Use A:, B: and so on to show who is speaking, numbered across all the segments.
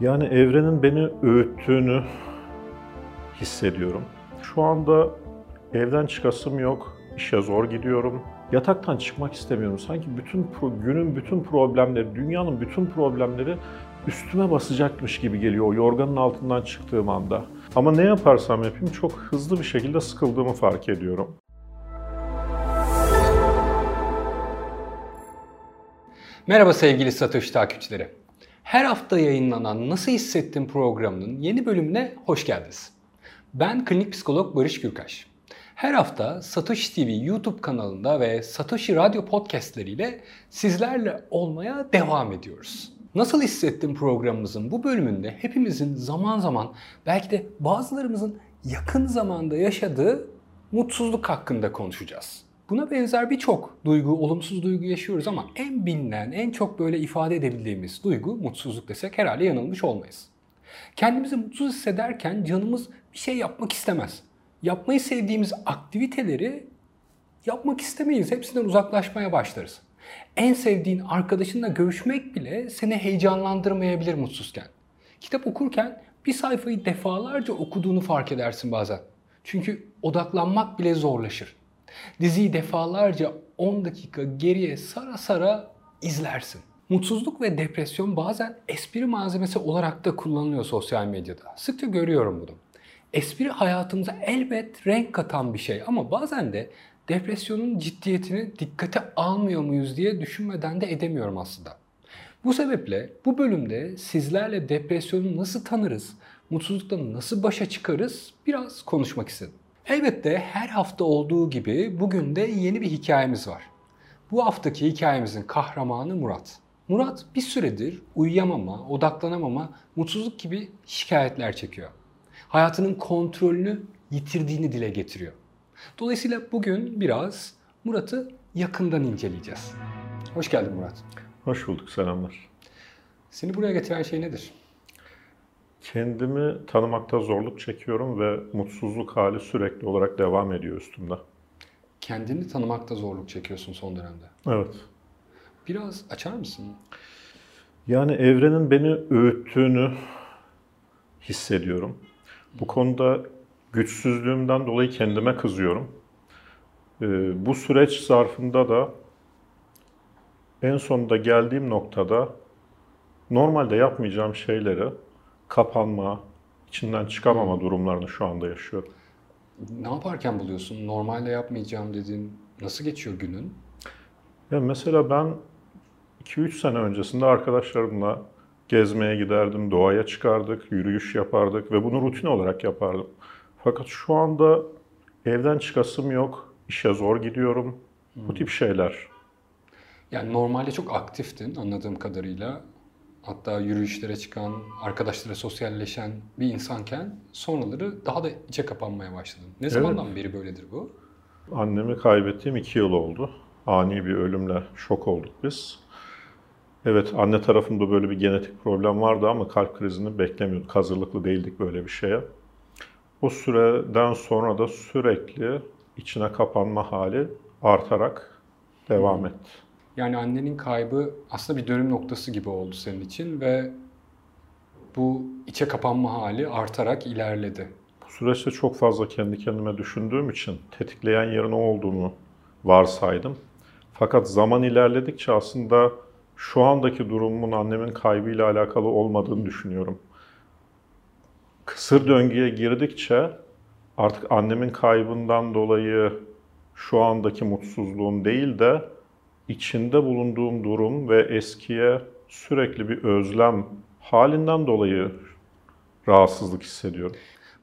A: Yani evrenin beni öğüttüğünü hissediyorum. Şu anda evden çıkasım yok, işe zor gidiyorum. Yataktan çıkmak istemiyorum. Sanki bütün pro- günün bütün problemleri, dünyanın bütün problemleri üstüme basacakmış gibi geliyor o yorganın altından çıktığım anda. Ama ne yaparsam yapayım çok hızlı bir şekilde sıkıldığımı fark ediyorum.
B: Merhaba sevgili satış takipçileri. Her hafta yayınlanan Nasıl Hissettin programının yeni bölümüne hoş geldiniz. Ben klinik psikolog Barış Gürkaş. Her hafta Satoshi TV YouTube kanalında ve Satoshi Radyo podcastleriyle sizlerle olmaya devam ediyoruz. Nasıl Hissettin programımızın bu bölümünde hepimizin zaman zaman belki de bazılarımızın yakın zamanda yaşadığı mutsuzluk hakkında konuşacağız. Buna benzer birçok duygu, olumsuz duygu yaşıyoruz ama en bilinen, en çok böyle ifade edebildiğimiz duygu mutsuzluk desek herhalde yanılmış olmayız. Kendimizi mutsuz hissederken canımız bir şey yapmak istemez. Yapmayı sevdiğimiz aktiviteleri yapmak istemeyiz. Hepsinden uzaklaşmaya başlarız. En sevdiğin arkadaşınla görüşmek bile seni heyecanlandırmayabilir mutsuzken. Kitap okurken bir sayfayı defalarca okuduğunu fark edersin bazen. Çünkü odaklanmak bile zorlaşır. Diziyi defalarca 10 dakika geriye sara sara izlersin. Mutsuzluk ve depresyon bazen espri malzemesi olarak da kullanılıyor sosyal medyada. Sıkça görüyorum bunu. Espri hayatımıza elbet renk katan bir şey ama bazen de depresyonun ciddiyetini dikkate almıyor muyuz diye düşünmeden de edemiyorum aslında. Bu sebeple bu bölümde sizlerle depresyonu nasıl tanırız, mutsuzlukla nasıl başa çıkarız biraz konuşmak istedim. Elbette her hafta olduğu gibi bugün de yeni bir hikayemiz var. Bu haftaki hikayemizin kahramanı Murat. Murat bir süredir uyuyamama, odaklanamama, mutsuzluk gibi şikayetler çekiyor. Hayatının kontrolünü yitirdiğini dile getiriyor. Dolayısıyla bugün biraz Murat'ı yakından inceleyeceğiz. Hoş geldin Murat.
A: Hoş bulduk, selamlar.
B: Seni buraya getiren şey nedir?
A: Kendimi tanımakta zorluk çekiyorum ve mutsuzluk hali sürekli olarak devam ediyor üstümde.
B: Kendini tanımakta zorluk çekiyorsun son dönemde.
A: Evet.
B: Biraz açar mısın?
A: Yani evrenin beni öğüttüğünü hissediyorum. Bu konuda güçsüzlüğümden dolayı kendime kızıyorum. Ee, bu süreç zarfında da en sonunda geldiğim noktada normalde yapmayacağım şeyleri kapanma, içinden çıkamama durumlarını şu anda yaşıyorum.
B: Ne yaparken buluyorsun? Normalde yapmayacağım dediğin nasıl geçiyor günün?
A: Ya mesela ben 2-3 sene öncesinde arkadaşlarımla gezmeye giderdim, doğaya çıkardık, yürüyüş yapardık ve bunu rutin olarak yapardım. Fakat şu anda evden çıkasım yok, işe zor gidiyorum. Bu tip şeyler.
B: Yani normalde çok aktiftin anladığım kadarıyla. Hatta yürüyüşlere çıkan, arkadaşlara sosyalleşen bir insanken sonraları daha da içe kapanmaya başladın. Ne zamandan beri böyledir bu?
A: Annemi kaybettiğim 2 yıl oldu. Ani bir ölümle şok olduk biz. Evet anne tarafımda böyle bir genetik problem vardı ama kalp krizini beklemiyorduk. Hazırlıklı değildik böyle bir şeye. O süreden sonra da sürekli içine kapanma hali artarak devam etti.
B: Yani annenin kaybı aslında bir dönüm noktası gibi oldu senin için ve bu içe kapanma hali artarak ilerledi.
A: Bu süreçte çok fazla kendi kendime düşündüğüm için tetikleyen yerin o olduğunu varsaydım. Fakat zaman ilerledikçe aslında şu andaki durumumun annemin kaybıyla alakalı olmadığını düşünüyorum. Kısır döngüye girdikçe artık annemin kaybından dolayı şu andaki mutsuzluğum değil de içinde bulunduğum durum ve eskiye sürekli bir özlem halinden dolayı rahatsızlık hissediyorum.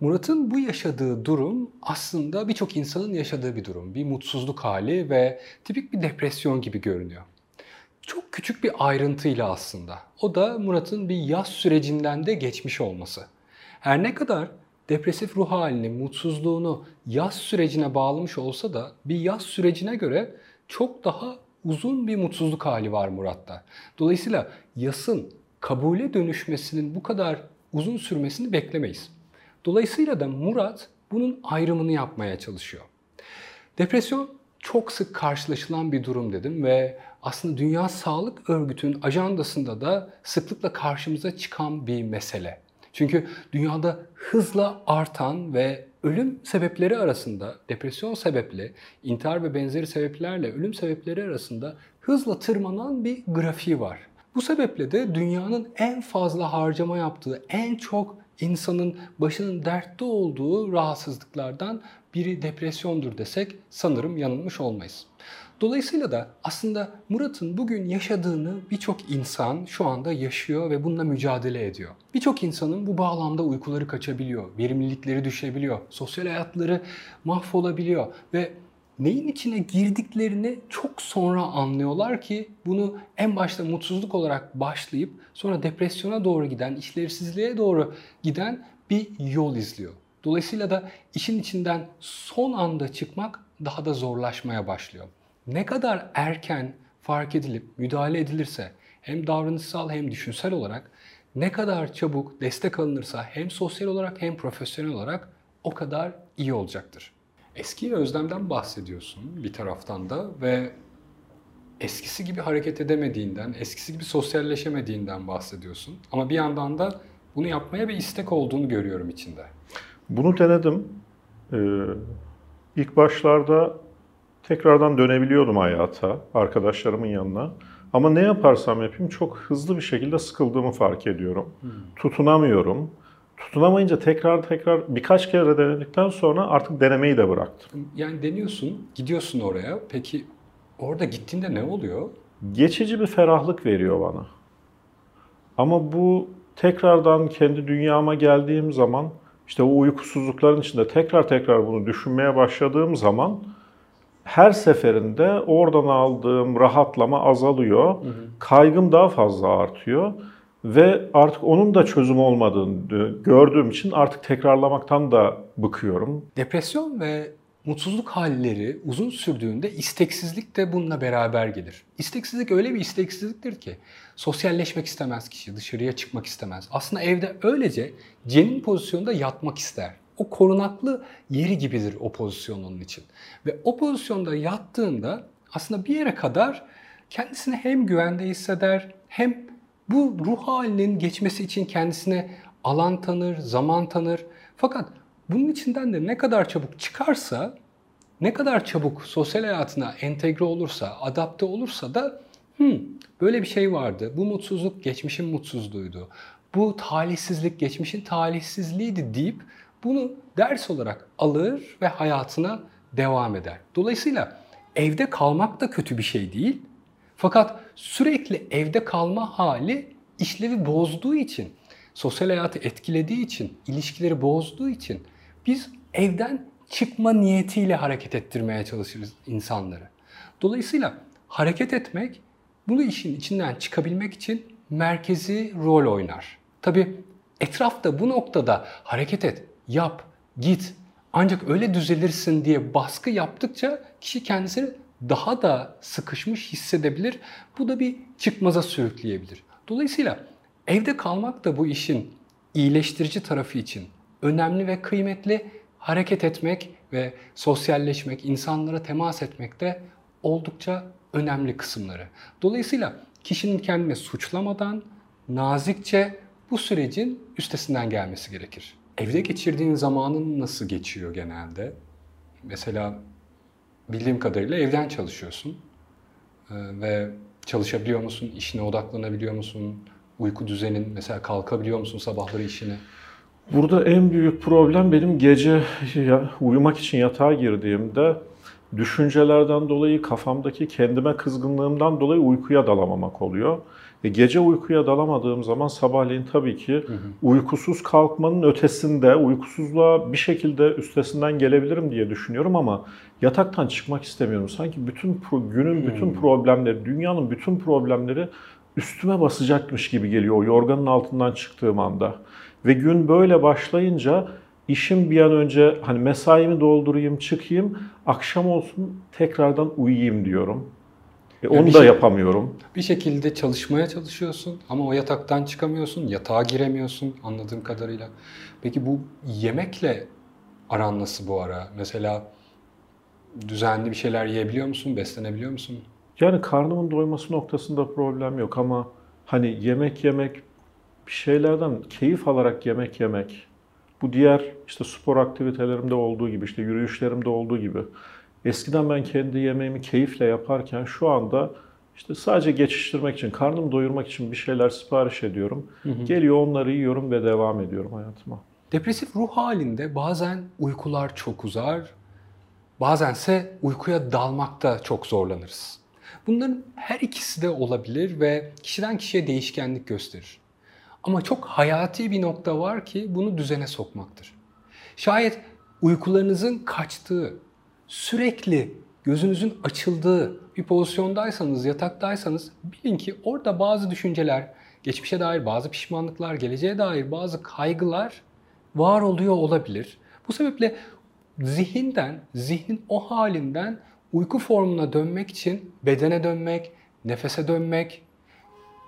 B: Murat'ın bu yaşadığı durum aslında birçok insanın yaşadığı bir durum. Bir mutsuzluk hali ve tipik bir depresyon gibi görünüyor. Çok küçük bir ayrıntıyla aslında. O da Murat'ın bir yaz sürecinden de geçmiş olması. Her ne kadar depresif ruh halini, mutsuzluğunu yaz sürecine bağlamış olsa da bir yaz sürecine göre çok daha uzun bir mutsuzluk hali var Murat'ta. Dolayısıyla yasın kabule dönüşmesinin bu kadar uzun sürmesini beklemeyiz. Dolayısıyla da Murat bunun ayrımını yapmaya çalışıyor. Depresyon çok sık karşılaşılan bir durum dedim ve aslında Dünya Sağlık Örgütü'nün ajandasında da sıklıkla karşımıza çıkan bir mesele. Çünkü dünyada hızla artan ve ölüm sebepleri arasında depresyon sebepli, intihar ve benzeri sebeplerle ölüm sebepleri arasında hızla tırmanan bir grafiği var. Bu sebeple de dünyanın en fazla harcama yaptığı, en çok insanın başının dertte olduğu rahatsızlıklardan biri depresyondur desek sanırım yanılmış olmayız. Dolayısıyla da aslında Murat'ın bugün yaşadığını birçok insan şu anda yaşıyor ve bununla mücadele ediyor. Birçok insanın bu bağlamda uykuları kaçabiliyor, verimlilikleri düşebiliyor, sosyal hayatları mahvolabiliyor ve neyin içine girdiklerini çok sonra anlıyorlar ki bunu en başta mutsuzluk olarak başlayıp sonra depresyona doğru giden, işlevsizliğe doğru giden bir yol izliyor. Dolayısıyla da işin içinden son anda çıkmak daha da zorlaşmaya başlıyor. Ne kadar erken fark edilip müdahale edilirse hem davranışsal hem düşünsel olarak ne kadar çabuk destek alınırsa hem sosyal olarak hem profesyonel olarak o kadar iyi olacaktır. Eski özlemden bahsediyorsun bir taraftan da ve eskisi gibi hareket edemediğinden, eskisi gibi sosyalleşemediğinden bahsediyorsun. Ama bir yandan da bunu yapmaya bir istek olduğunu görüyorum içinde.
A: Bunu denedim. Ee, ilk başlarda tekrardan dönebiliyordum hayata, arkadaşlarımın yanına. Ama ne yaparsam yapayım çok hızlı bir şekilde sıkıldığımı fark ediyorum. Hmm. Tutunamıyorum. Tutunamayınca tekrar tekrar birkaç kere denedikten sonra artık denemeyi de bıraktım.
B: Yani deniyorsun, gidiyorsun oraya. Peki orada gittiğinde ne oluyor?
A: Geçici bir ferahlık veriyor bana. Ama bu tekrardan kendi dünyama geldiğim zaman işte o uykusuzlukların içinde tekrar tekrar bunu düşünmeye başladığım zaman her seferinde oradan aldığım rahatlama azalıyor. Hı hı. Kaygım daha fazla artıyor. Ve artık onun da çözüm olmadığını gördüğüm için artık tekrarlamaktan da bıkıyorum.
B: Depresyon ve mutsuzluk halleri uzun sürdüğünde isteksizlik de bununla beraber gelir. İsteksizlik öyle bir isteksizliktir ki sosyalleşmek istemez kişi, dışarıya çıkmak istemez. Aslında evde öylece cenin pozisyonda yatmak ister. O korunaklı yeri gibidir o pozisyon onun için. Ve o pozisyonda yattığında aslında bir yere kadar kendisini hem güvende hisseder hem bu ruh halinin geçmesi için kendisine alan tanır, zaman tanır. Fakat bunun içinden de ne kadar çabuk çıkarsa, ne kadar çabuk sosyal hayatına entegre olursa, adapte olursa da hmm, böyle bir şey vardı. Bu mutsuzluk geçmişin mutsuzluğuydu. Bu talihsizlik geçmişin talihsizliğiydi deyip bunu ders olarak alır ve hayatına devam eder. Dolayısıyla evde kalmak da kötü bir şey değil. Fakat sürekli evde kalma hali işlevi bozduğu için, sosyal hayatı etkilediği için, ilişkileri bozduğu için biz evden çıkma niyetiyle hareket ettirmeye çalışırız insanları. Dolayısıyla hareket etmek bunu işin içinden çıkabilmek için merkezi rol oynar. Tabi etrafta bu noktada hareket et, yap, git ancak öyle düzelirsin diye baskı yaptıkça kişi kendisini daha da sıkışmış hissedebilir. Bu da bir çıkmaza sürükleyebilir. Dolayısıyla evde kalmak da bu işin iyileştirici tarafı için önemli ve kıymetli hareket etmek ve sosyalleşmek, insanlara temas etmek de oldukça önemli kısımları. Dolayısıyla kişinin kendini suçlamadan nazikçe bu sürecin üstesinden gelmesi gerekir. Evde geçirdiğin zamanın nasıl geçiyor genelde? Mesela bildiğim kadarıyla evden çalışıyorsun ve çalışabiliyor musun? İşine odaklanabiliyor musun? Uyku düzenin mesela kalkabiliyor musun sabahları işine?
A: Burada en büyük problem benim gece uyumak için yatağa girdiğimde düşüncelerden dolayı kafamdaki kendime kızgınlığımdan dolayı uykuya dalamamak oluyor. E, gece uykuya dalamadığım zaman sabahleyin tabii ki hı hı. uykusuz kalkmanın ötesinde, uykusuzluğa bir şekilde üstesinden gelebilirim diye düşünüyorum ama yataktan çıkmak istemiyorum. Sanki bütün günün bütün hmm. problemleri, dünyanın bütün problemleri üstüme basacakmış gibi geliyor o yorganın altından çıktığım anda. Ve gün böyle başlayınca işim bir an önce hani mesaimi doldurayım, çıkayım, akşam olsun tekrardan uyuyayım diyorum. E onu da şey, yapamıyorum.
B: Bir şekilde çalışmaya çalışıyorsun ama o yataktan çıkamıyorsun, yatağa giremiyorsun anladığım kadarıyla. Peki bu yemekle aran nasıl bu ara? Mesela düzenli bir şeyler yiyebiliyor musun, beslenebiliyor musun?
A: Yani karnımın doyması noktasında problem yok ama hani yemek yemek bir şeylerden keyif alarak yemek yemek bu diğer işte spor aktivitelerimde olduğu gibi işte yürüyüşlerimde olduğu gibi eskiden ben kendi yemeğimi keyifle yaparken şu anda işte sadece geçiştirmek için, karnımı doyurmak için bir şeyler sipariş ediyorum. Geliyor onları yiyorum ve devam ediyorum hayatıma.
B: Depresif ruh halinde bazen uykular çok uzar, bazense uykuya dalmakta çok zorlanırız. Bunların her ikisi de olabilir ve kişiden kişiye değişkenlik gösterir. Ama çok hayati bir nokta var ki bunu düzene sokmaktır. Şayet uykularınızın kaçtığı, sürekli gözünüzün açıldığı bir pozisyondaysanız, yataktaysanız bilin ki orada bazı düşünceler, geçmişe dair bazı pişmanlıklar, geleceğe dair bazı kaygılar var oluyor olabilir. Bu sebeple zihinden, zihnin o halinden uyku formuna dönmek için bedene dönmek, nefese dönmek,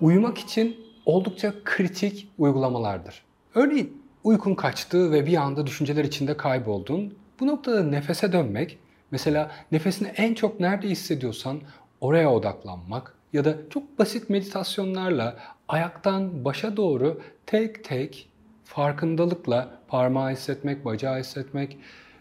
B: uyumak için oldukça kritik uygulamalardır. Örneğin uykun kaçtı ve bir anda düşünceler içinde kayboldun. Bu noktada nefese dönmek, mesela nefesini en çok nerede hissediyorsan oraya odaklanmak ya da çok basit meditasyonlarla ayaktan başa doğru tek tek farkındalıkla parmağı hissetmek, bacağı hissetmek,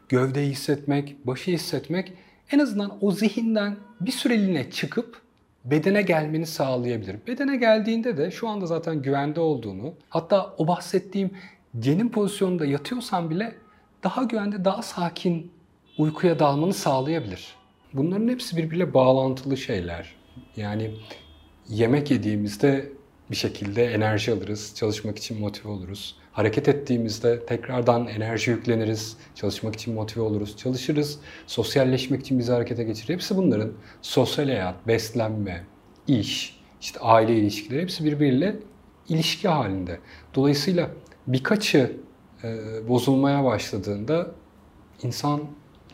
B: gövdeyi hissetmek, başı hissetmek en azından o zihinden bir süreliğine çıkıp bedene gelmeni sağlayabilir. Bedene geldiğinde de şu anda zaten güvende olduğunu, hatta o bahsettiğim cenin pozisyonunda yatıyorsan bile daha güvende, daha sakin uykuya dalmanı sağlayabilir. Bunların hepsi birbiriyle bağlantılı şeyler. Yani yemek yediğimizde bir şekilde enerji alırız, çalışmak için motive oluruz. Hareket ettiğimizde tekrardan enerji yükleniriz, çalışmak için motive oluruz, çalışırız, sosyalleşmek için bizi harekete geçirir. Hepsi bunların sosyal hayat, beslenme, iş, işte aile ilişkileri hepsi birbiriyle ilişki halinde. Dolayısıyla birkaçı bozulmaya başladığında insan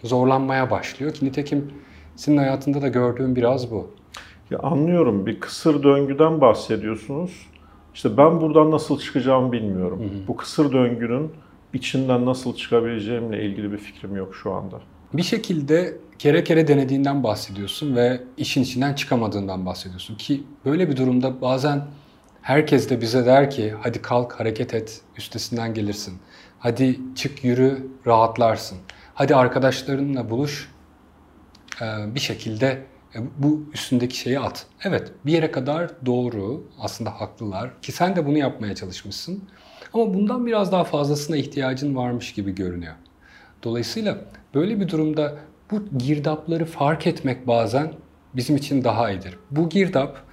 B: zorlanmaya başlıyor ki nitekim senin hayatında da gördüğüm biraz bu.
A: Ya anlıyorum bir kısır döngüden bahsediyorsunuz. İşte ben buradan nasıl çıkacağımı bilmiyorum. Hı hı. Bu kısır döngünün içinden nasıl çıkabileceğimle ilgili bir fikrim yok şu anda.
B: Bir şekilde kere kere denediğinden bahsediyorsun ve işin içinden çıkamadığından bahsediyorsun ki böyle bir durumda bazen herkes de bize der ki hadi kalk hareket et üstesinden gelirsin. Hadi çık yürü rahatlarsın. Hadi arkadaşlarınla buluş bir şekilde e, bu üstündeki şeyi at. Evet bir yere kadar doğru aslında haklılar ki sen de bunu yapmaya çalışmışsın. Ama bundan biraz daha fazlasına ihtiyacın varmış gibi görünüyor. Dolayısıyla böyle bir durumda bu girdapları fark etmek bazen bizim için daha iyidir. Bu girdap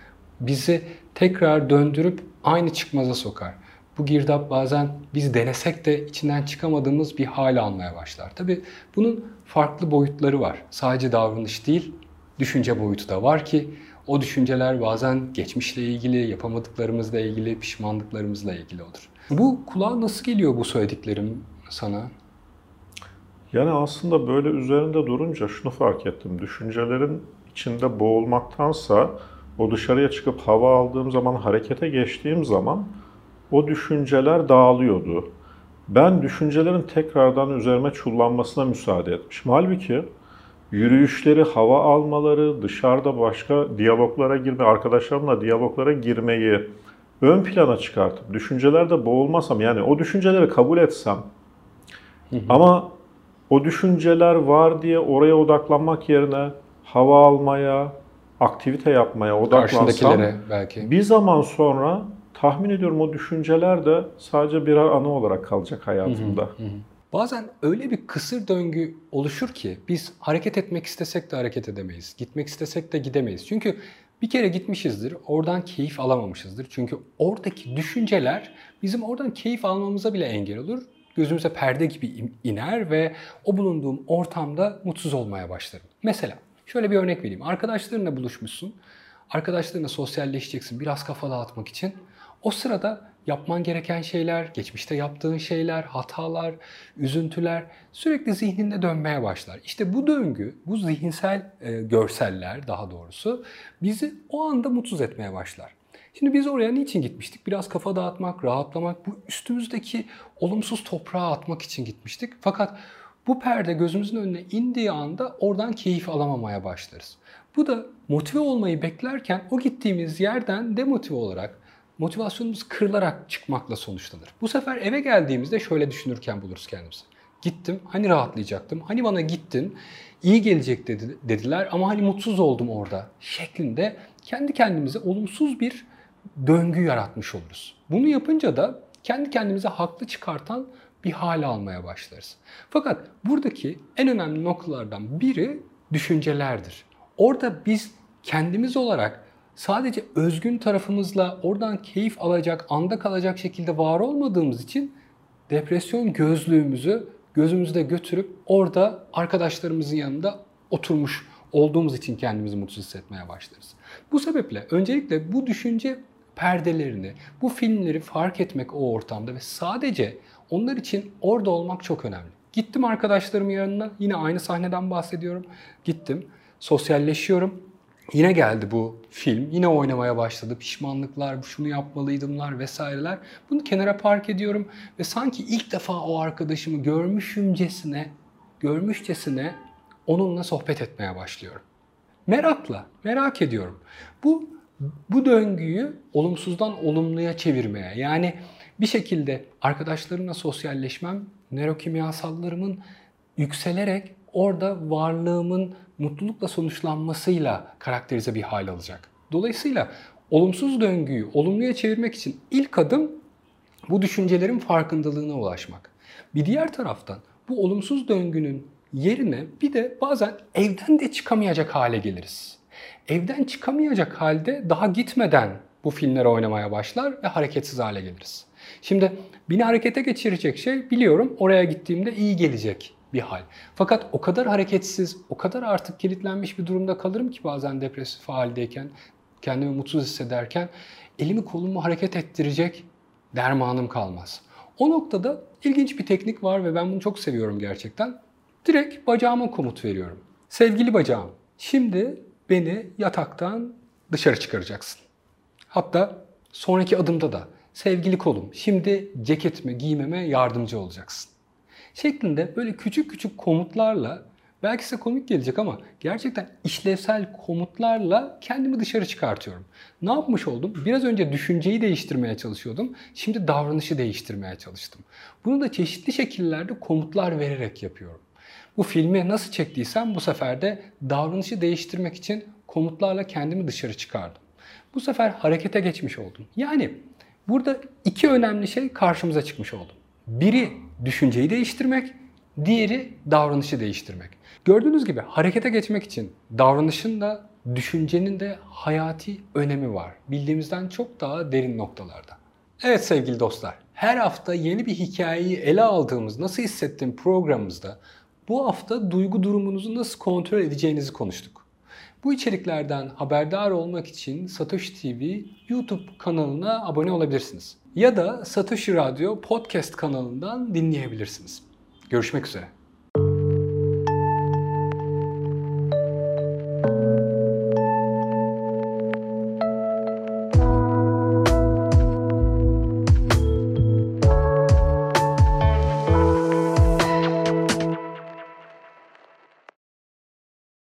B: bizi tekrar döndürüp aynı çıkmaza sokar. Bu girdap bazen biz denesek de içinden çıkamadığımız bir hal almaya başlar. Tabi bunun farklı boyutları var. Sadece davranış değil, düşünce boyutu da var ki o düşünceler bazen geçmişle ilgili, yapamadıklarımızla ilgili, pişmanlıklarımızla ilgili olur. Bu kulağa nasıl geliyor bu söylediklerim sana?
A: Yani aslında böyle üzerinde durunca şunu fark ettim. Düşüncelerin içinde boğulmaktansa o dışarıya çıkıp hava aldığım zaman, harekete geçtiğim zaman o düşünceler dağılıyordu. Ben düşüncelerin tekrardan üzerime çullanmasına müsaade etmişim. Halbuki yürüyüşleri, hava almaları, dışarıda başka diyaloglara girme, arkadaşlarımla diyaloglara girmeyi ön plana çıkartıp düşüncelerde boğulmasam yani o düşünceleri kabul etsem ama o düşünceler var diye oraya odaklanmak yerine hava almaya, aktivite yapmaya odaklansam belki. bir zaman sonra tahmin ediyorum o düşünceler de sadece birer anı olarak kalacak hayatımda. Hı hı hı.
B: Bazen öyle bir kısır döngü oluşur ki biz hareket etmek istesek de hareket edemeyiz. Gitmek istesek de gidemeyiz. Çünkü bir kere gitmişizdir, oradan keyif alamamışızdır. Çünkü oradaki düşünceler bizim oradan keyif almamıza bile engel olur. Gözümüze perde gibi iner ve o bulunduğum ortamda mutsuz olmaya başlarım. Mesela şöyle bir örnek vereyim. Arkadaşlarınla buluşmuşsun. Arkadaşlarınla sosyalleşeceksin biraz kafa dağıtmak için. O sırada yapman gereken şeyler, geçmişte yaptığın şeyler, hatalar, üzüntüler sürekli zihninde dönmeye başlar. İşte bu döngü, bu zihinsel e, görseller daha doğrusu bizi o anda mutsuz etmeye başlar. Şimdi biz oraya niçin gitmiştik? Biraz kafa dağıtmak, rahatlamak, bu üstümüzdeki olumsuz toprağa atmak için gitmiştik. Fakat Bu perde gözümüzün önüne indiği anda oradan keyif alamamaya başlarız. Bu da motive olmayı beklerken o gittiğimiz yerden demotive olarak motivasyonumuz kırılarak çıkmakla sonuçlanır. Bu sefer eve geldiğimizde şöyle düşünürken buluruz kendimizi. Gittim, hani rahatlayacaktım, hani bana gittin, iyi gelecek dedi, dediler ama hani mutsuz oldum orada şeklinde kendi kendimize olumsuz bir döngü yaratmış oluruz. Bunu yapınca da kendi kendimize haklı çıkartan bir hale almaya başlarız. Fakat buradaki en önemli noktalardan biri düşüncelerdir. Orada biz kendimiz olarak sadece özgün tarafımızla oradan keyif alacak, anda kalacak şekilde var olmadığımız için depresyon gözlüğümüzü gözümüzde götürüp orada arkadaşlarımızın yanında oturmuş olduğumuz için kendimizi mutsuz hissetmeye başlarız. Bu sebeple öncelikle bu düşünce perdelerini, bu filmleri fark etmek o ortamda ve sadece onlar için orada olmak çok önemli. Gittim arkadaşlarımın yanına, yine aynı sahneden bahsediyorum. Gittim, sosyalleşiyorum. Yine geldi bu film, yine oynamaya başladı. Pişmanlıklar, şunu yapmalıydımlar vesaireler. Bunu kenara park ediyorum ve sanki ilk defa o arkadaşımı görmüşümcesine, görmüşçesine onunla sohbet etmeye başlıyorum. Merakla, merak ediyorum. Bu bu döngüyü olumsuzdan olumluya çevirmeye yani bir şekilde arkadaşlarımla sosyalleşmem, nörokimyasallarımın yükselerek orada varlığımın mutlulukla sonuçlanmasıyla karakterize bir hal alacak. Dolayısıyla olumsuz döngüyü olumluya çevirmek için ilk adım bu düşüncelerin farkındalığına ulaşmak. Bir diğer taraftan bu olumsuz döngünün yerine bir de bazen evden de çıkamayacak hale geliriz. Evden çıkamayacak halde daha gitmeden bu filmleri oynamaya başlar ve hareketsiz hale geliriz. Şimdi beni harekete geçirecek şey biliyorum oraya gittiğimde iyi gelecek bir hal. Fakat o kadar hareketsiz, o kadar artık kilitlenmiş bir durumda kalırım ki bazen depresif haldeyken, kendimi mutsuz hissederken elimi kolumu hareket ettirecek dermanım kalmaz. O noktada ilginç bir teknik var ve ben bunu çok seviyorum gerçekten. Direkt bacağıma komut veriyorum. Sevgili bacağım, şimdi beni yataktan dışarı çıkaracaksın. Hatta sonraki adımda da sevgili kolum şimdi ceketimi giymeme yardımcı olacaksın. Şeklinde böyle küçük küçük komutlarla belki size komik gelecek ama gerçekten işlevsel komutlarla kendimi dışarı çıkartıyorum. Ne yapmış oldum? Biraz önce düşünceyi değiştirmeye çalışıyordum. Şimdi davranışı değiştirmeye çalıştım. Bunu da çeşitli şekillerde komutlar vererek yapıyorum. Bu filmi nasıl çektiysem bu sefer de davranışı değiştirmek için komutlarla kendimi dışarı çıkardım. Bu sefer harekete geçmiş oldum. Yani burada iki önemli şey karşımıza çıkmış oldu. Biri düşünceyi değiştirmek, diğeri davranışı değiştirmek. Gördüğünüz gibi harekete geçmek için davranışın da düşüncenin de hayati önemi var. Bildiğimizden çok daha derin noktalarda. Evet sevgili dostlar, her hafta yeni bir hikayeyi ele aldığımız Nasıl Hissettim programımızda bu hafta duygu durumunuzu nasıl kontrol edeceğinizi konuştuk. Bu içeriklerden haberdar olmak için Satoshi TV YouTube kanalına abone olabilirsiniz. Ya da Satoshi Radyo podcast kanalından dinleyebilirsiniz. Görüşmek üzere.